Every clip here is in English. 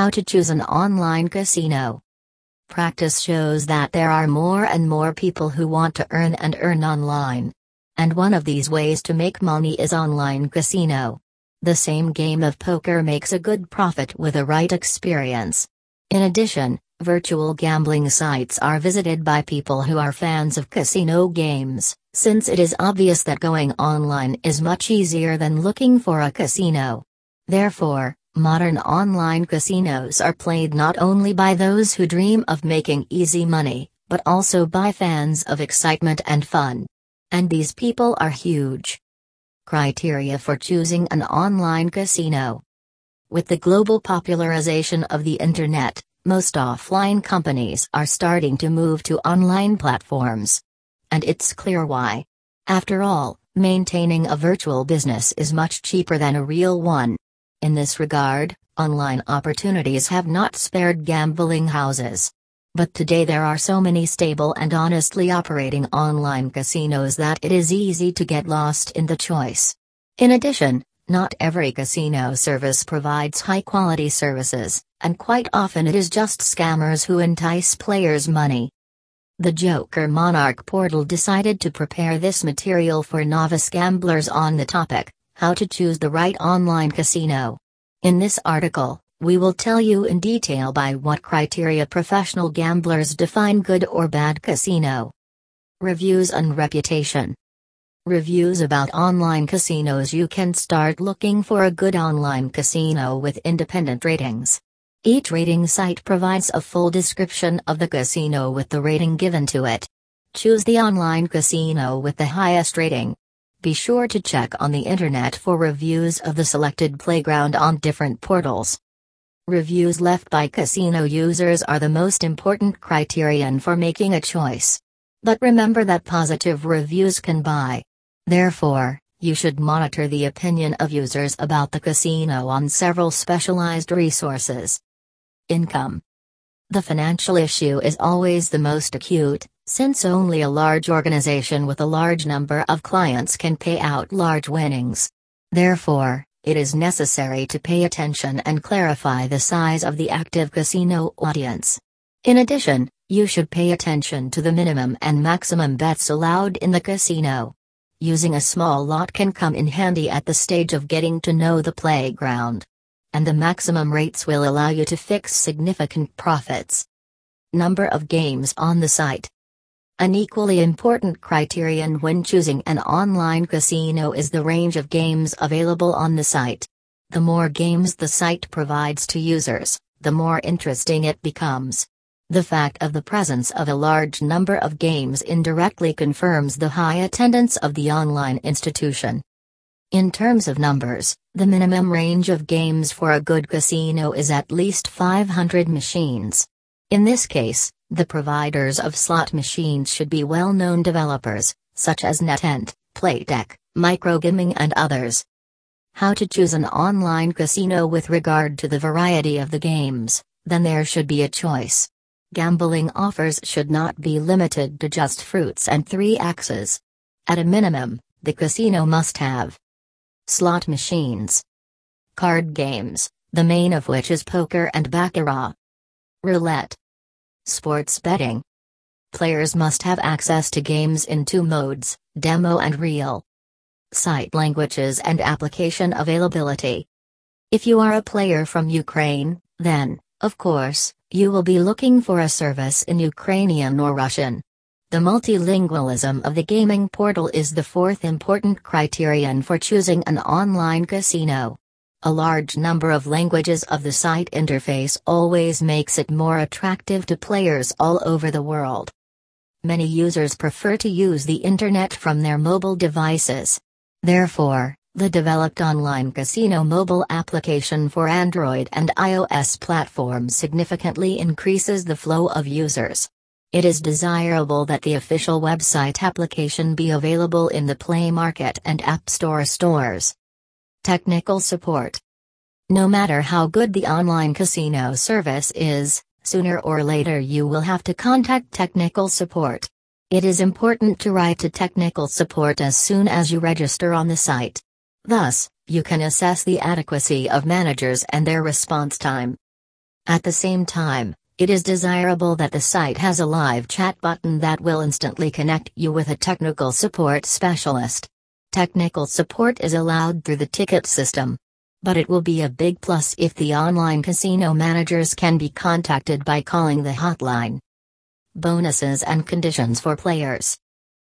How to choose an online casino. Practice shows that there are more and more people who want to earn and earn online. And one of these ways to make money is online casino. The same game of poker makes a good profit with a right experience. In addition, virtual gambling sites are visited by people who are fans of casino games, since it is obvious that going online is much easier than looking for a casino. Therefore, modern online casinos are played not only by those who dream of making easy money, but also by fans of excitement and fun. And these people are huge. Criteria for choosing an online casino. With the global popularization of the Internet, most offline companies are starting to move to online platforms. And it's clear why. After all, maintaining a virtual business is much cheaper than a real one. In this regard, online opportunities have not spared gambling houses. But today there are so many stable and honestly operating online casinos that it is easy to get lost in the choice. In addition, not every casino service provides high quality services, and quite often it is just scammers who entice players' money. The Joker Monarch portal decided to prepare this material for novice gamblers on the topic how to choose the right online casino. In this article, we will tell you in detail by what criteria professional gamblers define good or bad casino. Reviews and reputation. Reviews about online casinos You can start looking for a good online casino with independent ratings. Each rating site provides a full description of the casino with the rating given to it. Choose the online casino with the highest rating. Be sure to check on the internet for reviews of the selected playground on different portals. Reviews left by casino users are the most important criterion for making a choice. But remember that positive reviews can buy. Therefore, you should monitor the opinion of users about the casino on several specialized resources. Income The financial issue is always the most acute, since only a large organization with a large number of clients can pay out large winnings. Therefore, it is necessary to pay attention and clarify the size of the active casino audience. In addition, you should pay attention to the minimum and maximum bets allowed in the casino. Using a small lot can come in handy at the stage of getting to know the playground. And the maximum rates will allow you to fix significant profits. Number of games on the site. An equally important criterion when choosing an online casino is the range of games available on the site. The more games the site provides to users, the more interesting it becomes. The fact of the presence of a large number of games indirectly confirms the high attendance of the online institution. In terms of numbers, the minimum range of games for a good casino is at least 500 machines. In this case, the providers of slot machines should be well-known developers, such as NetEnt, Playtech, Microgaming and others. How to choose an online casino with regard to the variety of the games, then there should be a choice. Gambling offers should not be limited to just fruits and three axes. At a minimum, the casino must have slot machines, card games, the main of which is poker and baccarat, roulette, Sports betting. Players must have access to games in two modes, demo and real. Site languages and application availability. If you are a player from Ukraine, then, of course, you will be looking for a service in Ukrainian or Russian. The multilingualism of the gaming portal is the fourth important criterion for choosing an online casino. A large number of languages of the site interface always makes it more attractive to players all over the world. Many users prefer to use the internet from their mobile devices. Therefore, the developed online casino mobile application for Android and iOS platforms significantly increases the flow of users. It is desirable that the official website application be available in the Play Market and App Store stores. Technical support. No matter how good the online casino service is, sooner or later you will have to contact technical support. It is important to write to technical support as soon as you register on the site. Thus, you can assess the adequacy of managers and their response time. At the same time, it is desirable that the site has a live chat button that will instantly connect you with a technical support specialist. Technical support is allowed through the ticket system. But it will be a big plus if the online casino managers can be contacted by calling the hotline. Bonuses and conditions for players.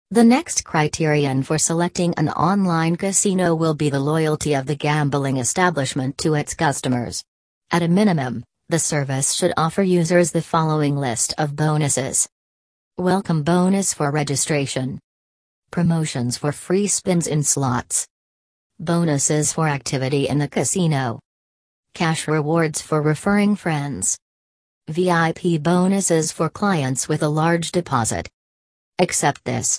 The next criterion for selecting an online casino will be the loyalty of the gambling establishment to its customers. At a minimum, the service should offer users the following list of bonuses. Welcome bonus for registration, promotions for free spins in slots, bonuses for activity in the casino, cash rewards for referring friends, VIP bonuses for clients with a large deposit. Accept this.